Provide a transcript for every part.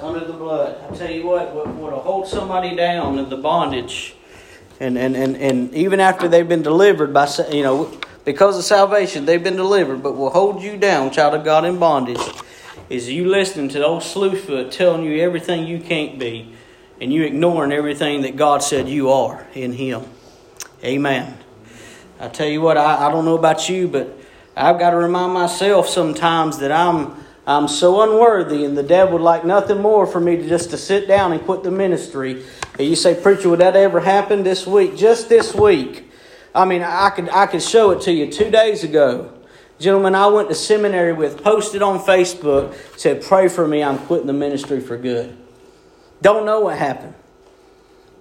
Under the blood. I tell you what, what will hold somebody down in the bondage, and, and, and, and even after they've been delivered by, you know, because of salvation, they've been delivered, but will hold you down, child of God, in bondage, is you listening to the old slewfoot telling you everything you can't be, and you ignoring everything that God said you are in Him. Amen. I tell you what, I, I don't know about you, but I've got to remind myself sometimes that I'm I'm so unworthy, and the devil would like nothing more for me to just to sit down and quit the ministry. And you say, preacher, would that ever happen this week? Just this week. I mean, I could I could show it to you two days ago. Gentlemen, I went to seminary with posted on Facebook, said, pray for me, I'm quitting the ministry for good. Don't know what happened.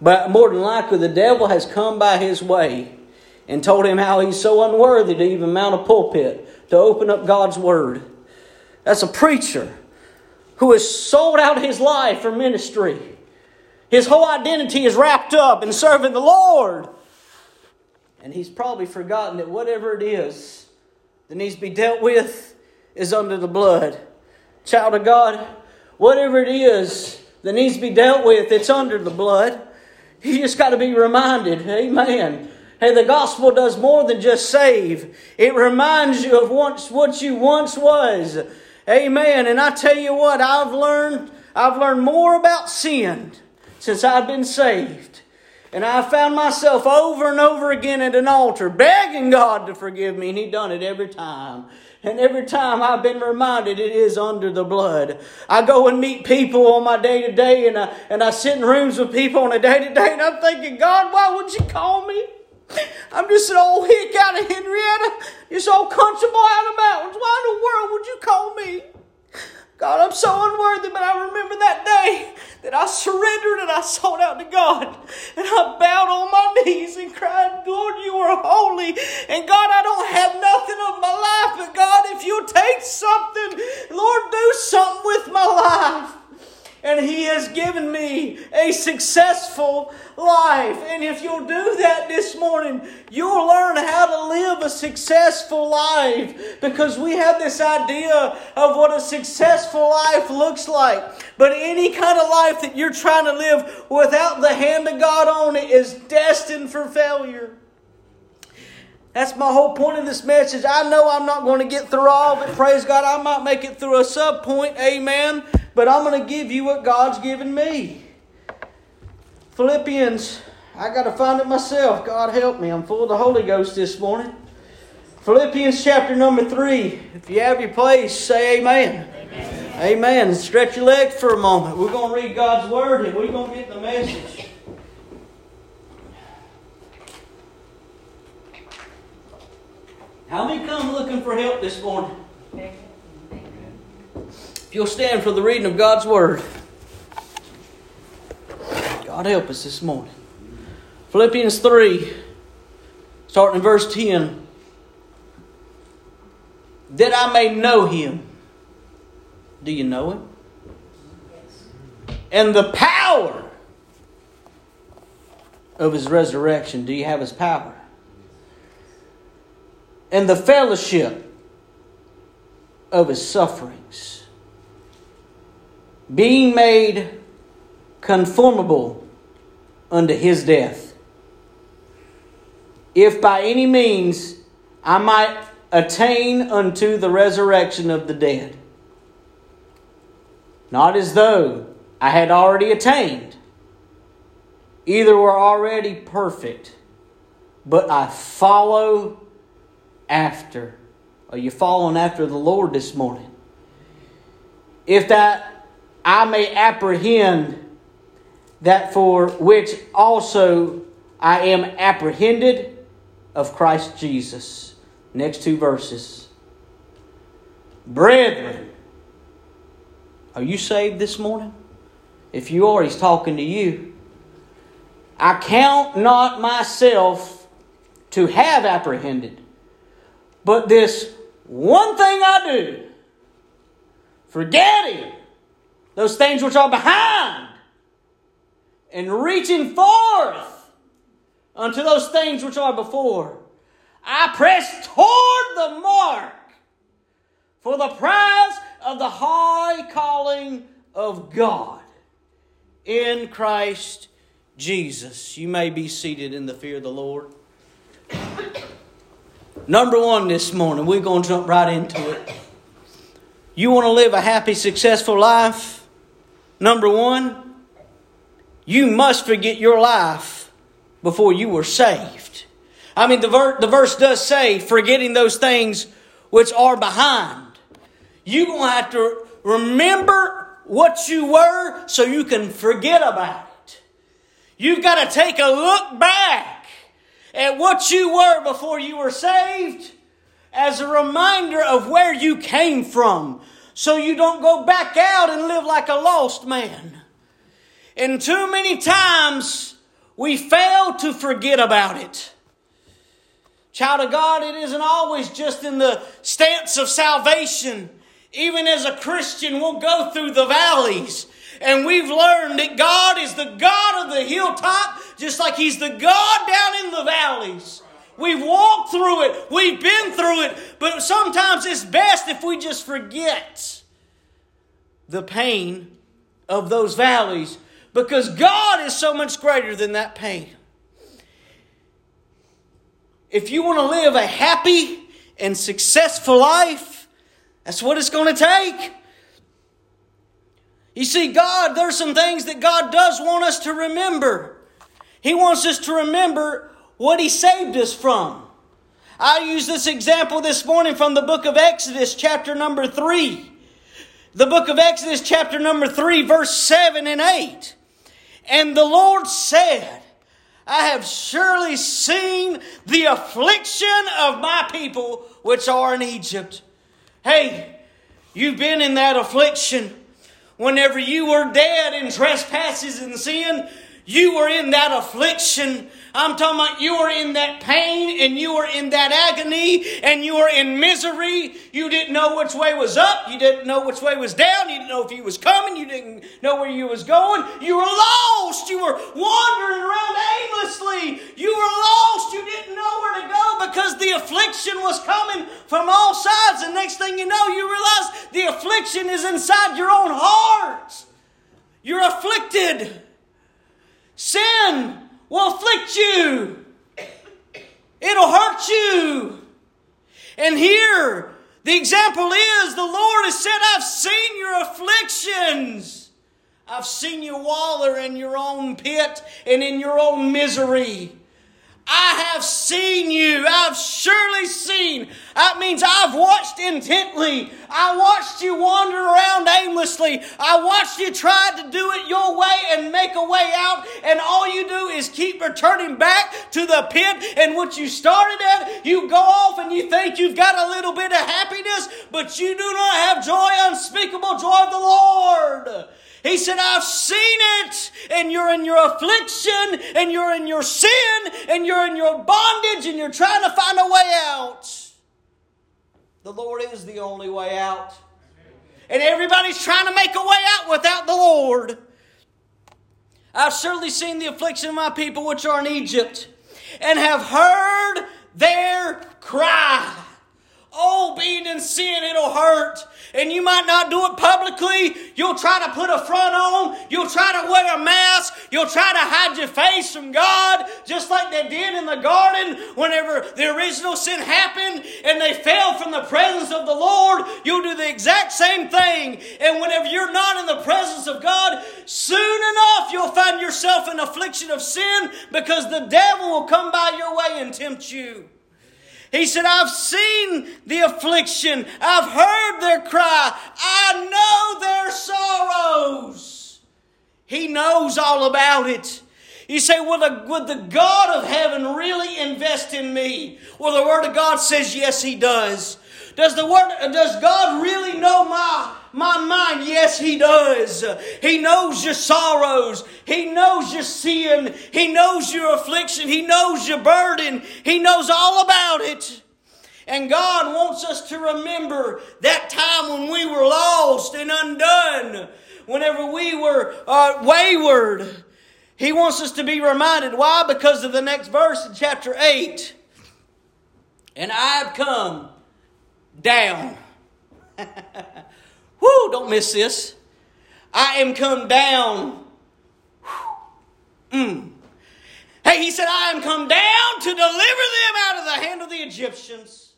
But more than likely, the devil has come by his way and told him how he's so unworthy to even mount a pulpit, to open up God's Word. That's a preacher who has sold out his life for ministry. His whole identity is wrapped up in serving the Lord. And he's probably forgotten that whatever it is that needs to be dealt with is under the blood. Child of God, whatever it is that needs to be dealt with, it's under the blood. You just got to be reminded, amen. Hey, the gospel does more than just save. It reminds you of once what you once was. Amen. And I tell you what, I've learned, I've learned more about sin since I've been saved. And I found myself over and over again at an altar begging God to forgive me, and He done it every time. And every time I've been reminded it is under the blood. I go and meet people on my day to day, and I, and I sit in rooms with people on a day to day, and I'm thinking, God, why would you call me? I'm just an old hick out of Henrietta, just old country boy out of the mountains. Why in the world would you call me? God, I'm so unworthy, but I remember that day that I surrendered and I sold out to God. And I bowed on my knees and cried, Lord, you are holy. And God, I don't have nothing of my life, but God, if you'll take something, Lord, do something with my life and He has given me a successful life. And if you'll do that this morning, you'll learn how to live a successful life because we have this idea of what a successful life looks like. But any kind of life that you're trying to live without the hand of God on it is destined for failure. That's my whole point of this message. I know I'm not going to get through all of it. Praise God. I might make it through a sub point. Amen. But I'm going to give you what God's given me. Philippians, I got to find it myself. God help me. I'm full of the Holy Ghost this morning. Philippians chapter number 3. If you have your place, say amen. Amen. amen. Stretch your legs for a moment. We're going to read God's Word and we're going to get the message. How many come looking for help this morning? If you'll stand for the reading of God's Word. God help us this morning. Philippians 3, starting in verse 10. That I may know Him. Do you know Him? And the power of His resurrection. Do you have His power? And the fellowship of His sufferings being made conformable unto his death. If by any means I might attain unto the resurrection of the dead. Not as though I had already attained, either were already perfect, but I follow after. Are you following after the Lord this morning? If that I may apprehend that for which also I am apprehended of Christ Jesus. Next two verses. Brethren, are you saved this morning? If you are, he's talking to you. I count not myself to have apprehended, but this one thing I do, forgetting those things which are behind, and reaching forth unto those things which are before. I press toward the mark for the prize of the high calling of God in Christ Jesus. You may be seated in the fear of the Lord. Number one this morning, we're going to jump right into it. You want to live a happy, successful life? Number one, you must forget your life before you were saved. I mean, the, ver- the verse does say, forgetting those things which are behind. You're going to have to remember what you were so you can forget about it. You've got to take a look back at what you were before you were saved as a reminder of where you came from so you don't go back out and live like a lost man. And too many times we fail to forget about it. Child of God, it isn't always just in the stance of salvation. Even as a Christian, we'll go through the valleys. And we've learned that God is the God of the hilltop, just like He's the God down in the valleys. We've walked through it, we've been through it, but sometimes it's best if we just forget the pain of those valleys because God is so much greater than that pain. If you want to live a happy and successful life, that's what it's going to take. You see, God, there's some things that God does want us to remember. He wants us to remember what He saved us from. I use this example this morning from the book of Exodus, chapter number 3. The book of Exodus, chapter number 3, verse 7 and 8. And the Lord said, I have surely seen the affliction of my people which are in Egypt. Hey, you've been in that affliction. Whenever you were dead in trespasses and sin, you were in that affliction. I'm talking about you were in that pain and you were in that agony and you were in misery. You didn't know which way was up. You didn't know which way was down. You didn't know if he was coming. You didn't know where you was going. You were lost. You were wandering around aimlessly. You were lost. You didn't know where to go because the affliction was coming from all sides. And next thing you know, you realize the affliction is inside your own heart. You're afflicted. Sin will afflict you. It'll hurt you. And here, the example is the Lord has said, I've seen your afflictions. I've seen you waller in your own pit and in your own misery. I have seen you. I've surely seen. That means I've watched intently. I watched you wander around aimlessly. I watched you try to do it your way and make a way out. And all you do is keep returning back to the pit. And what you started at, you go off and you think you've got a little bit of happiness, but you do not have joy, unspeakable joy of the Lord. He said, I've seen it, and you're in your affliction, and you're in your sin, and you're in your bondage, and you're trying to find a way out. The Lord is the only way out. And everybody's trying to make a way out without the Lord. I've certainly seen the affliction of my people which are in Egypt, and have heard their cry. Oh, being in sin, it'll hurt. And you might not do it publicly. You'll try to put a front on. You'll try to wear a mask. You'll try to hide your face from God, just like they did in the garden whenever the original sin happened and they fell from the presence of the Lord. You'll do the exact same thing. And whenever you're not in the presence of God, soon enough you'll find yourself in affliction of sin because the devil will come by your way and tempt you. He said, I've seen the affliction. I've heard their cry. I know their sorrows. He knows all about it. You say, well, the, would the God of heaven really invest in me? Well, the Word of God says, yes, He does. Does the Word, does God really know my my mind? Yes, He does. He knows your sorrows. He knows your sin. He knows your affliction. He knows your burden. He knows all about it. And God wants us to remember that time when we were lost and undone, whenever we were uh, wayward. He wants us to be reminded. Why? Because of the next verse in chapter 8. And I've come down Woo, don't miss this. I am come down. Mm. Hey, he said, I am come down to deliver them out of the hand of the Egyptians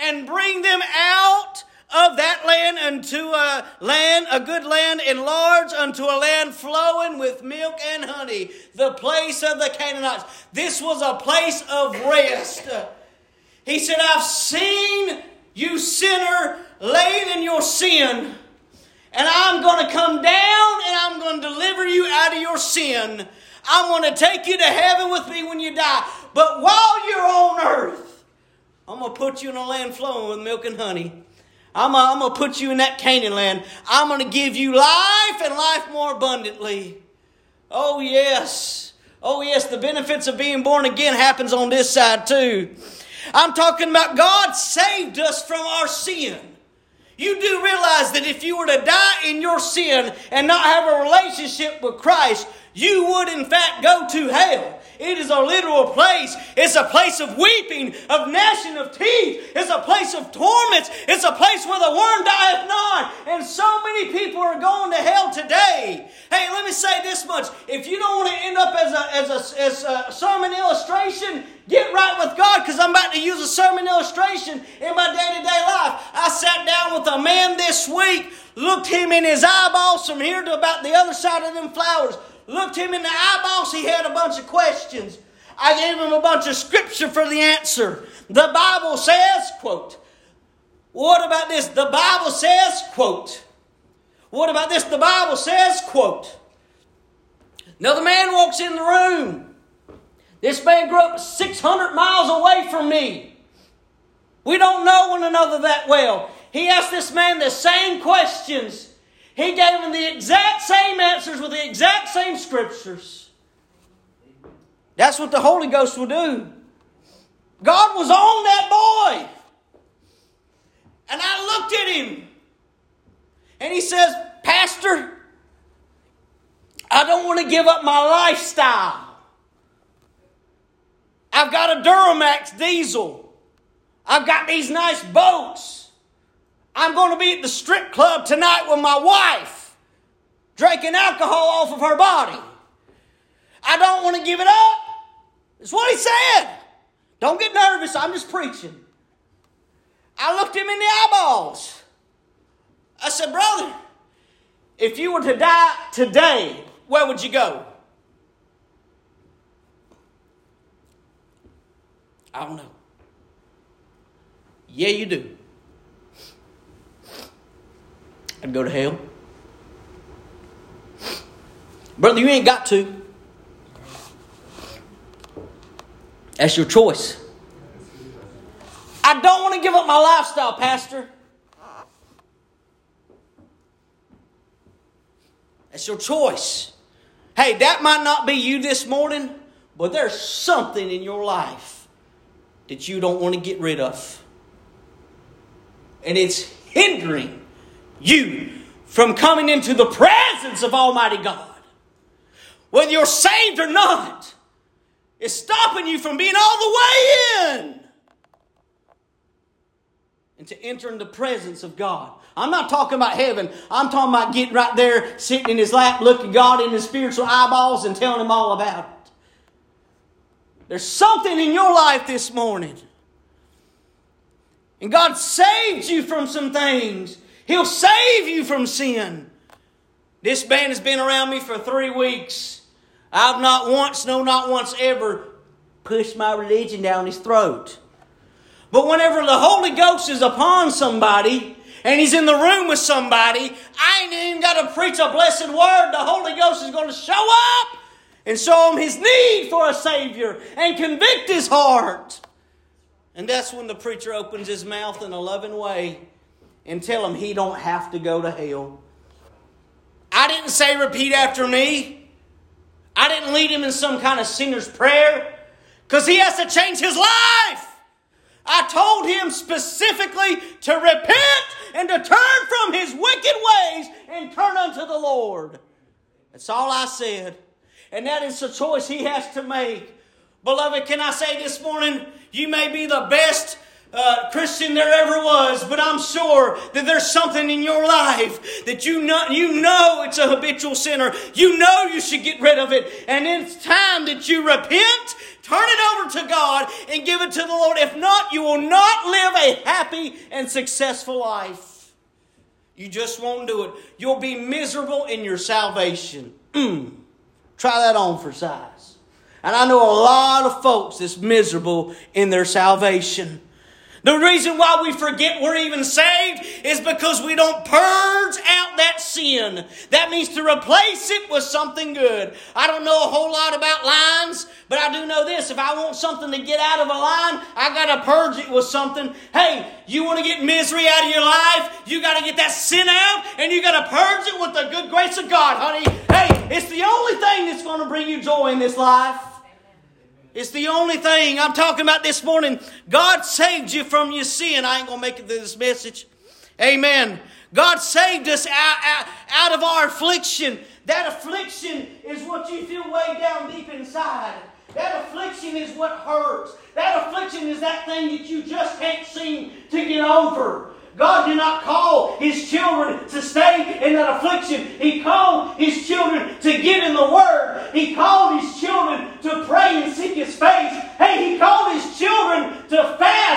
and bring them out of that land unto a land, a good land enlarged unto a land flowing with milk and honey, the place of the Canaanites. This was a place of rest. He said, I've seen you sinner laid in your sin, and I'm going to come down and I'm going to deliver you out of your sin. I'm going to take you to heaven with me when you die. But while you're on earth, I'm going to put you in a land flowing with milk and honey. I'm going to put you in that Canaan land. I'm going to give you life and life more abundantly. Oh, yes. Oh, yes. The benefits of being born again happens on this side too. I'm talking about God saved us from our sin. You do realize that if you were to die in your sin and not have a relationship with Christ, you would in fact go to hell. It is a literal place. It's a place of weeping, of gnashing of teeth. It's a place of torments. It's a place where the worm dieth not. And so many people are going to hell today. Hey, let me say this much. If you don't want to end up as a, as a, as a sermon illustration, get right with God because I'm about to use a sermon illustration in my day to day life. I sat down with a man this week, looked him in his eyeballs from here to about the other side of them flowers looked him in the eyeballs, he had a bunch of questions. I gave him a bunch of scripture for the answer. The Bible says, quote, what about this? The Bible says, quote, what about this? The Bible says, quote. Another man walks in the room. This man grew up 600 miles away from me. We don't know one another that well. He asked this man the same questions he gave them the exact same answers with the exact same scriptures. That's what the Holy Ghost will do. God was on that boy. And I looked at him. And he says, Pastor, I don't want to give up my lifestyle. I've got a Duramax diesel. I've got these nice boats. I'm going to be at the strip club tonight with my wife, drinking alcohol off of her body. I don't want to give it up. That's what he said. Don't get nervous. I'm just preaching. I looked him in the eyeballs. I said, Brother, if you were to die today, where would you go? I don't know. Yeah, you do. I'd go to hell. Brother, you ain't got to. That's your choice. I don't want to give up my lifestyle, Pastor. That's your choice. Hey, that might not be you this morning, but there's something in your life that you don't want to get rid of. And it's hindering you from coming into the presence of Almighty God. Whether you're saved or not, is stopping you from being all the way in and to enter in the presence of God. I'm not talking about heaven. I'm talking about getting right there, sitting in his lap, looking God in his spiritual eyeballs and telling him all about it. There's something in your life this morning. And God saved you from some things He'll save you from sin. This man has been around me for three weeks. I've not once, no, not once ever pushed my religion down his throat. But whenever the Holy Ghost is upon somebody and he's in the room with somebody, I ain't even got to preach a blessed word. The Holy Ghost is going to show up and show him his need for a Savior and convict his heart. And that's when the preacher opens his mouth in a loving way and tell him he don't have to go to hell. I didn't say repeat after me. I didn't lead him in some kind of sinner's prayer because he has to change his life. I told him specifically to repent and to turn from his wicked ways and turn unto the Lord. That's all I said. And that is the choice he has to make. Beloved, can I say this morning, you may be the best uh, Christian there ever was, but I'm sure that there's something in your life that you know, you know it's a habitual sinner. You know you should get rid of it. And it's time that you repent, turn it over to God, and give it to the Lord. If not, you will not live a happy and successful life. You just won't do it. You'll be miserable in your salvation. Mm. Try that on for size. And I know a lot of folks that's miserable in their salvation. The reason why we forget we're even saved is because we don't purge out that sin. That means to replace it with something good. I don't know a whole lot about lines, but I do know this. If I want something to get out of a line, I gotta purge it with something. Hey, you want to get misery out of your life? You gotta get that sin out, and you gotta purge it with the good grace of God, honey. Hey, it's the only thing that's gonna bring you joy in this life. It's the only thing I'm talking about this morning. God saved you from your sin. I ain't going to make it through this message. Amen. God saved us out, out, out of our affliction. That affliction is what you feel way down deep inside. That affliction is what hurts. That affliction is that thing that you just can't seem to get over. God did not call His children to stay in that affliction. He called His children to get in the Word. He called His children to pray and seek His face. Hey, He called His children to fast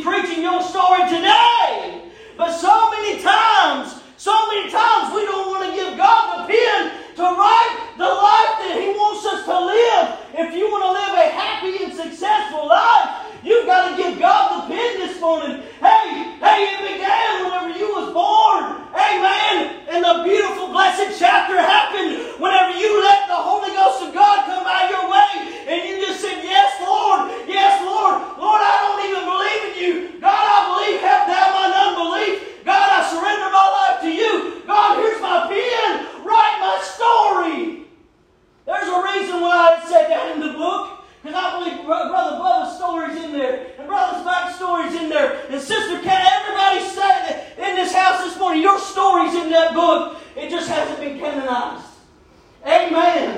preaching your story today. Sister, can everybody say in this house this morning, your story's in that book. It just hasn't been canonized. Amen.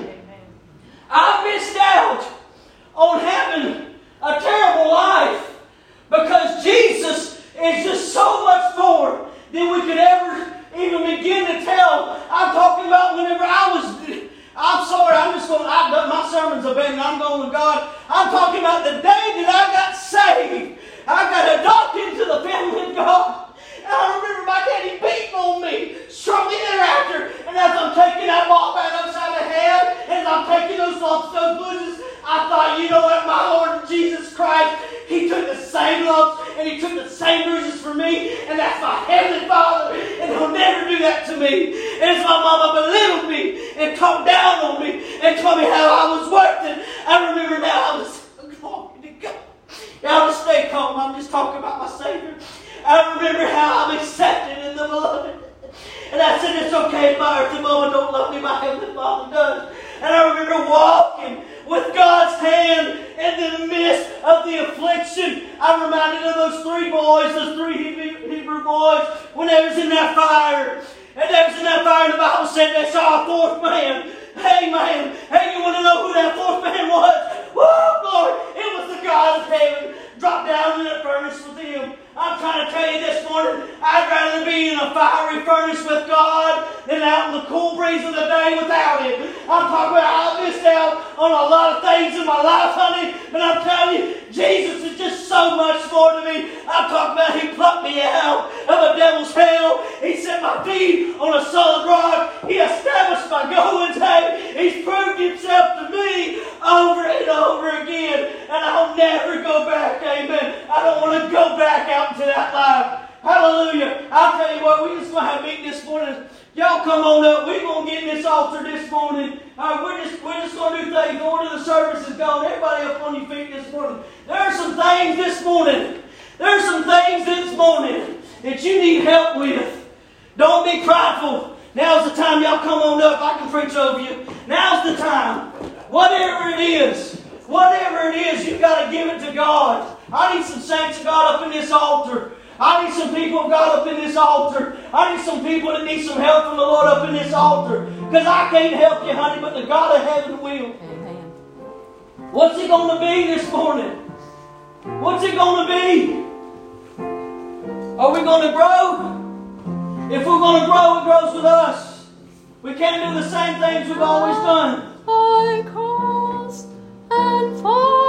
And talked down on me and told me how I was working, I remember now I was, glory to God. Now, to stay calm, I'm just talking about my Savior. I remember how I'm accepted in the beloved. And I said, it's okay if my earthly mama don't love me, my heavenly Father does. And I remember walking with God's hand in the midst of the affliction. I'm reminded of those three boys, those three Hebrew boys, when they was in that fire. And they was that fire, and the Bible said they saw a fourth man. Hey, man. Hey, you want to know who that fourth man was? Woo, Lord. It was the God of heaven. Dropped down in that furnace with him. I'm trying to tell you this morning, I'd rather be in a fiery furnace with God than out in the cool breeze of the day without Him. I'm talking about I missed out on a lot of things in my life, honey, but I'm telling you, Jesus is just so much more to me. I'm talking about He plucked me out of a devil's hell. He set my feet on a solid rock. He established my goings. Hey, He's proved Himself to me over and over again, and I'll never go back. Amen. I don't want to go back out into that life. Hallelujah. I'll tell you what, we just going to have meeting this morning. Y'all come on up. We're going to get in this altar this morning. Uh, we're just, we're just going to do things. Going to the service is gone. Everybody up on your feet this morning. There are some things this morning. There are some things this morning that you need help with. Don't be prideful. Now's the time. Y'all come on up. I can preach over you. Now's the time. Whatever it is, whatever it is, you've got to give it to God. I need some saints of God up in this altar. I need some people of God up in this altar. I need some people that need some help from the Lord up in this altar. Because I can't help you, honey, but the God of heaven will. Amen. What's it going to be this morning? What's it going to be? Are we going to grow? If we're going to grow, it grows with us. We can't do the same things we've always done. I cross and fall.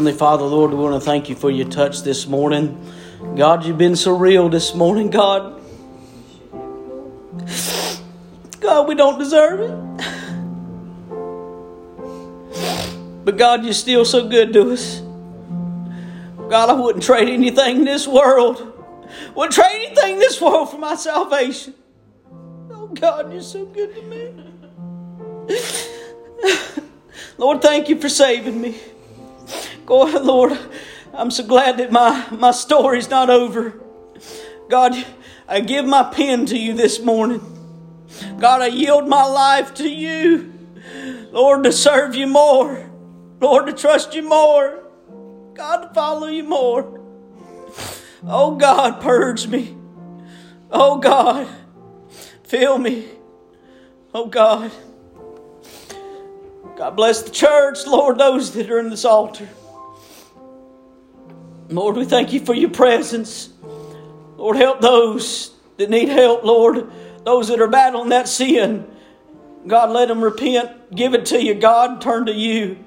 Heavenly Father, Lord, we want to thank you for your touch this morning. God, you've been so real this morning, God. God, we don't deserve it. But God, you're still so good to us. God, I wouldn't trade anything in this world. Wouldn't trade anything in this world for my salvation. Oh God, you're so good to me. Lord, thank you for saving me. Go ahead, Lord. I'm so glad that my, my story's not over. God, I give my pen to you this morning. God, I yield my life to you. Lord, to serve you more. Lord, to trust you more. God, to follow you more. Oh God, purge me. Oh God, fill me. Oh God. God bless the church, Lord, those that are in this altar. Lord, we thank you for your presence. Lord, help those that need help, Lord, those that are battling that sin. God, let them repent, give it to you, God, turn to you.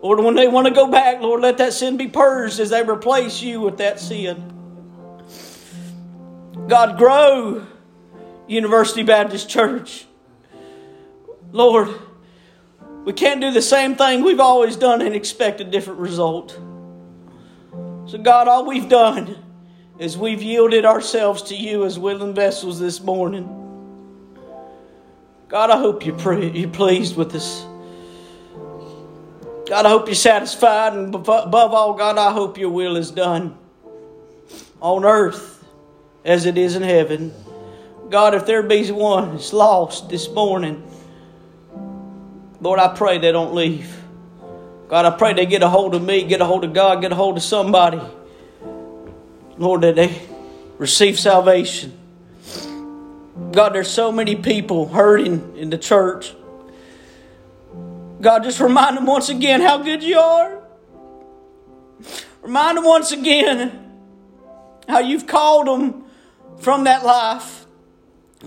Lord, when they want to go back, Lord, let that sin be purged as they replace you with that sin. God, grow University Baptist Church. Lord, we can't do the same thing we've always done and expect a different result. So, God, all we've done is we've yielded ourselves to you as willing vessels this morning. God, I hope you're, you're pleased with us. God, I hope you're satisfied. And above all, God, I hope your will is done on earth as it is in heaven. God, if there be one that's lost this morning, Lord, I pray they don't leave. God, I pray they get a hold of me, get a hold of God, get a hold of somebody. Lord, that they receive salvation. God, there's so many people hurting in the church. God, just remind them once again how good you are. Remind them once again how you've called them from that life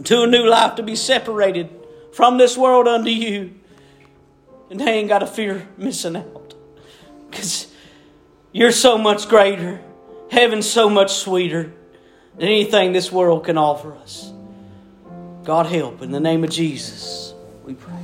to a new life to be separated from this world unto you. And they ain't got to fear missing out. Because you're so much greater. Heaven's so much sweeter than anything this world can offer us. God help. In the name of Jesus, we pray.